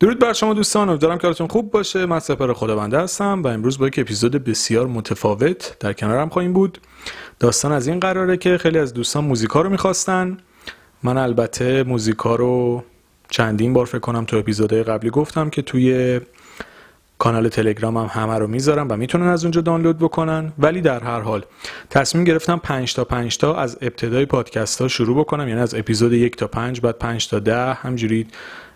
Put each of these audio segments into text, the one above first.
درود بر شما دوستان امیدوارم که حالتون خوب باشه. من سپر خداونده هستم و امروز با یک اپیزود بسیار متفاوت در کنارم خواهیم بود. داستان از این قراره که خیلی از دوستان موزیکا رو می‌خواستن. من البته موزیکا رو چندین بار فکر کنم تو اپیزودهای قبلی گفتم که توی کانال تلگرام هم همه رو می‌ذارم و می‌تونن از اونجا دانلود بکنن. ولی در هر حال تصمیم گرفتم 5 تا 5 تا از ابتدای پادکست ها شروع بکنم. یعنی از اپیزود 1 تا 5 بعد 5 تا 10 همجوری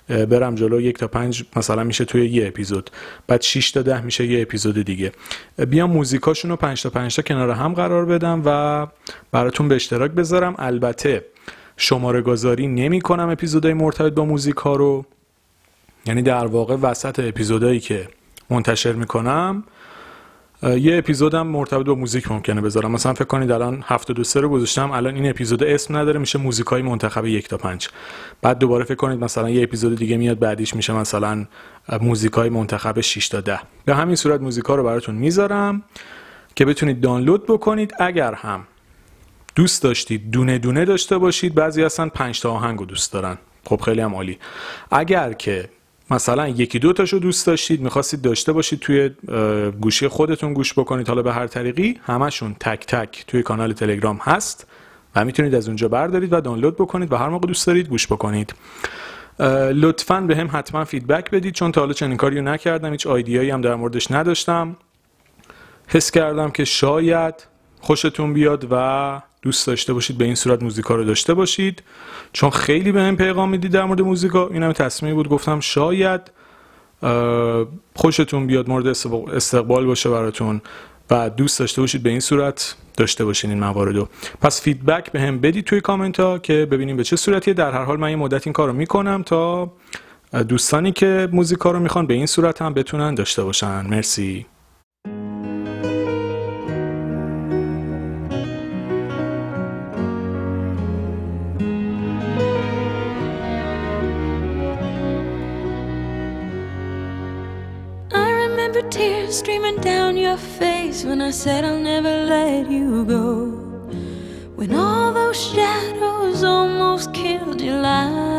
برم جلو یک تا پنج مثلا میشه توی یه اپیزود. بعد 6 تا ده میشه یه اپیزود دیگه. بیام موزیکاشون رو 5 تا 5 تا کنار هم قرار بدم و براتون به اشتراک بذارم. البته شماره گذاری نمی کنم اپیزودهای مرتبط با موزیک ها رو. یعنی در واقع وسط اپیزودهایی که منتشر می‌کنم یه اپیزودم مرتبط با موزیک ممکنه بذارم. مثلا فکر کنید الان 73 رو گذاشتم. الان این اپیزود اسم نداره میشه موزیک های منتخب یک تا پنج. بعد دوباره فکر کنید مثلا یه اپیزود دیگه میاد بعدیش میشه مثلا موزیک های منتخب 6 تا 10 به همین صورت موزیک رو براتون می‌ذارم که بتونید دانلود بکنید. اگر هم دوست داشتید دونه دونه داشته باشید بعضی اصلا 5 تا آهنگ دوست دارن. خب خیلی هم عالی. اگر که مثلا یکی دو تاشو دوست داشتید می‌خواستید داشته باشید توی گوشی خودتون گوش بکنید. حالا به هر طریقی همشون تک تک توی کانال تلگرام هست و می‌تونید از اونجا بردارید و دانلود بکنید و هر موقع دوست دارید گوش بکنید. لطفا به هم حتما فیدبک بدید چون تا حالا چنین کاریو نکردم هیچ آیدیایی هم در موردش نداشتم. حس کردم که شاید خوشتون بیاد و دوست داشته باشید به این صورت موزیکا رو داشته باشید. چون خیلی به این پیغام می‌دید در مورد موزیکا این هم تصمیمی بود. گفتم شاید خوشتون بیاد مورد استقبال باشه براتون و دوست داشته باشید به این صورت داشته باشین این موارد رو پس فیدبک به هم بدید توی کامنت ها که ببینیم به چه صورتیه. در هر حال من یه مدت این کار رو می‌کنم تا دوستانی که موزیکا رو می‌خوان به این صورت هم بتونن داشته باشن. مرسی. Streaming down your face when I said I'll never let you go. When all those shadows almost killed your light.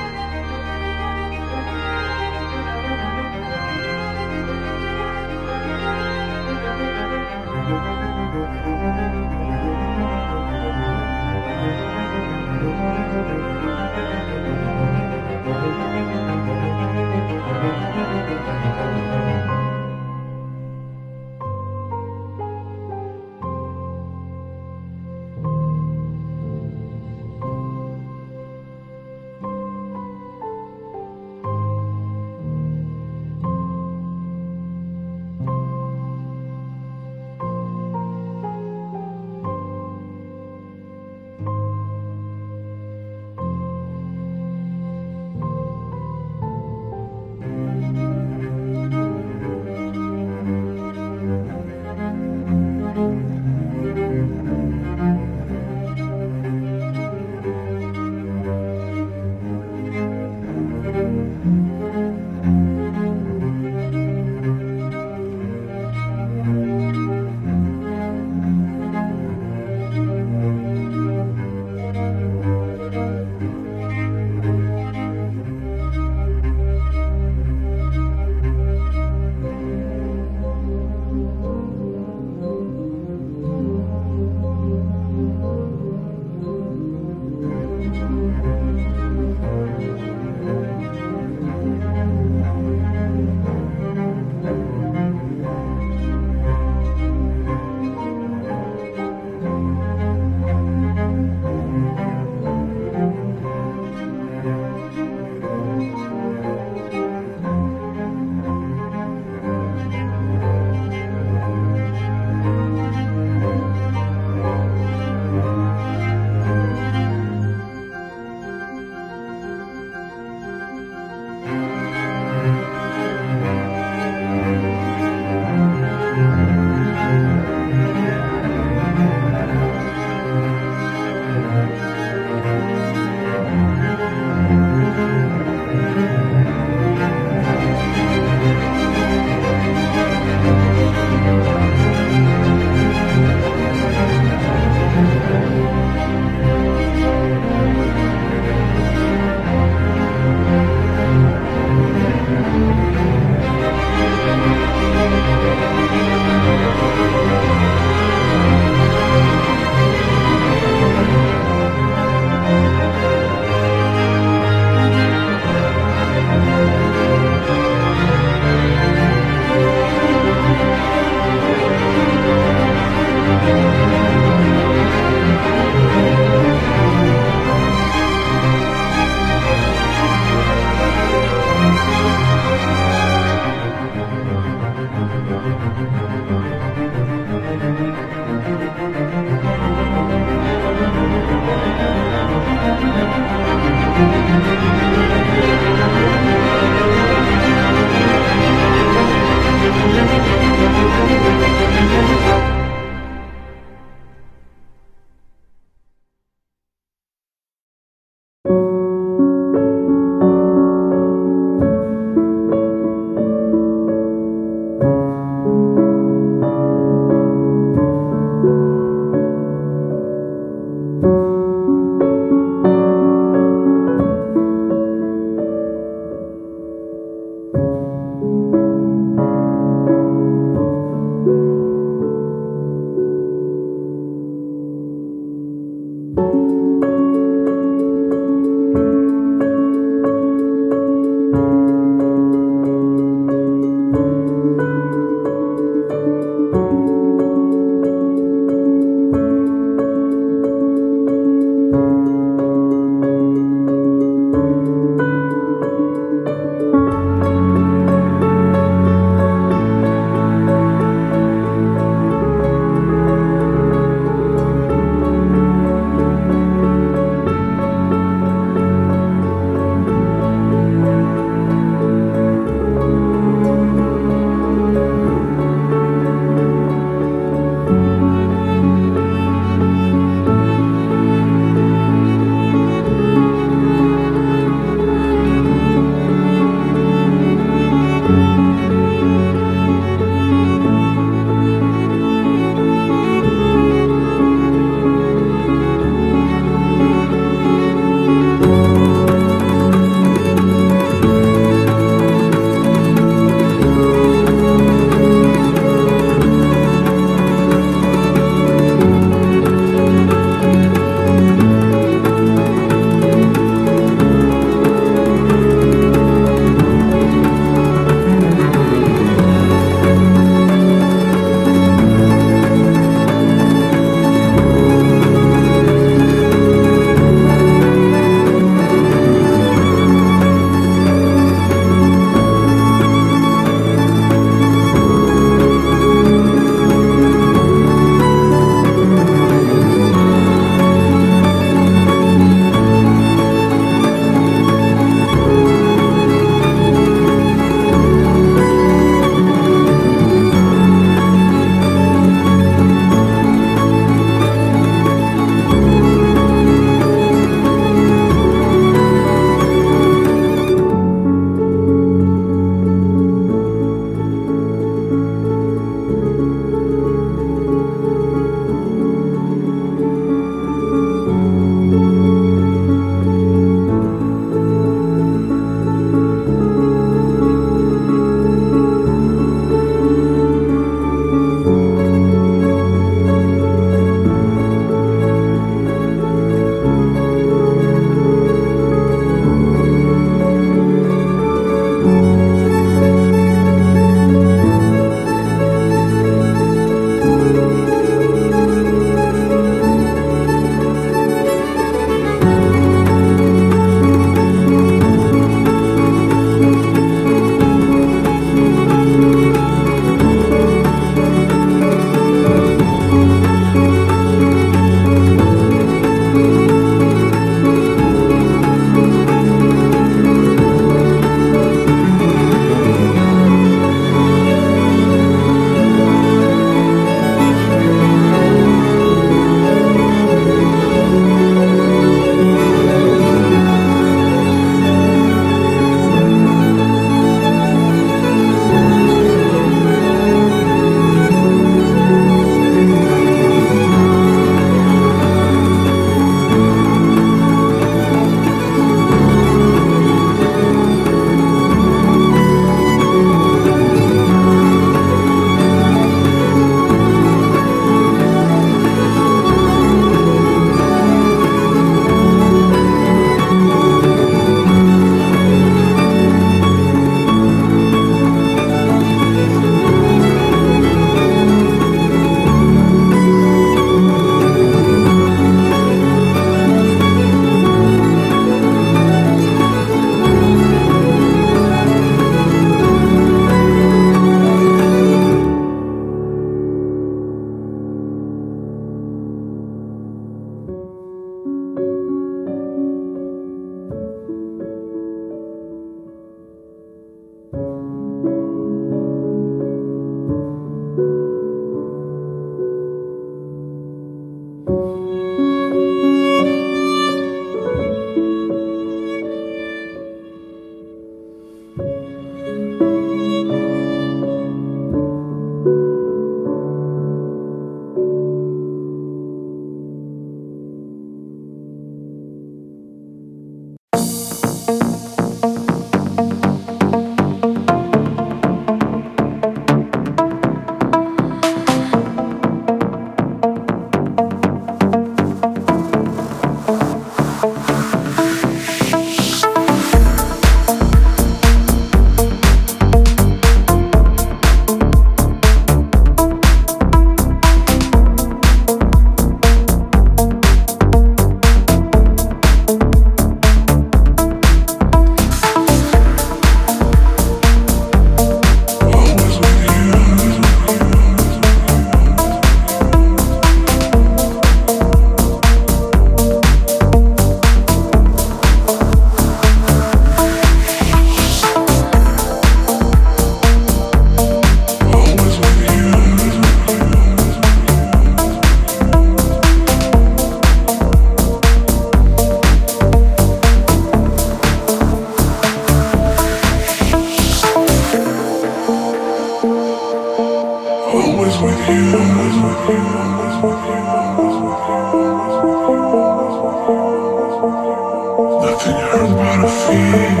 Yeah.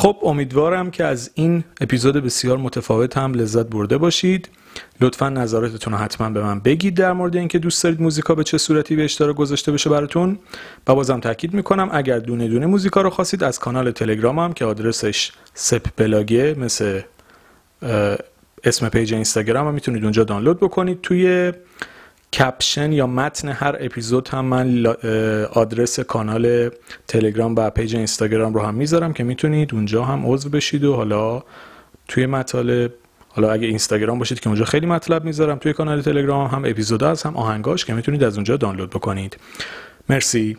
خب امیدوارم که از این اپیزود بسیار متفاوت هم لذت برده باشید. لطفا نظراتتون رو حتما به من بگید در مورد اینکه دوست دارید موزیکا به چه صورتی به اشتراک گذاشته بشه براتون. و بازم تاکید می‌کنم اگر دونه دونه موزیکا رو خواستید از کانال تلگرامم که آدرسش سپ بلاگه مثل اسم پیج اینستاگرام هم می‌تونید اونجا دانلود بکنید. توی کپشن یا متن هر اپیزود هم من آدرس کانال تلگرام و پیج اینستاگرام رو هم می‌ذارم که می‌تونید اونجا هم عضو بشید و حالا توی مطالب حالا اگه اینستاگرام باشید که اونجا خیلی مطلب می‌ذارم توی کانال تلگرام هم اپیزودا هست هم آهنگاش که می‌تونید از اونجا دانلود بکنید. مرسی.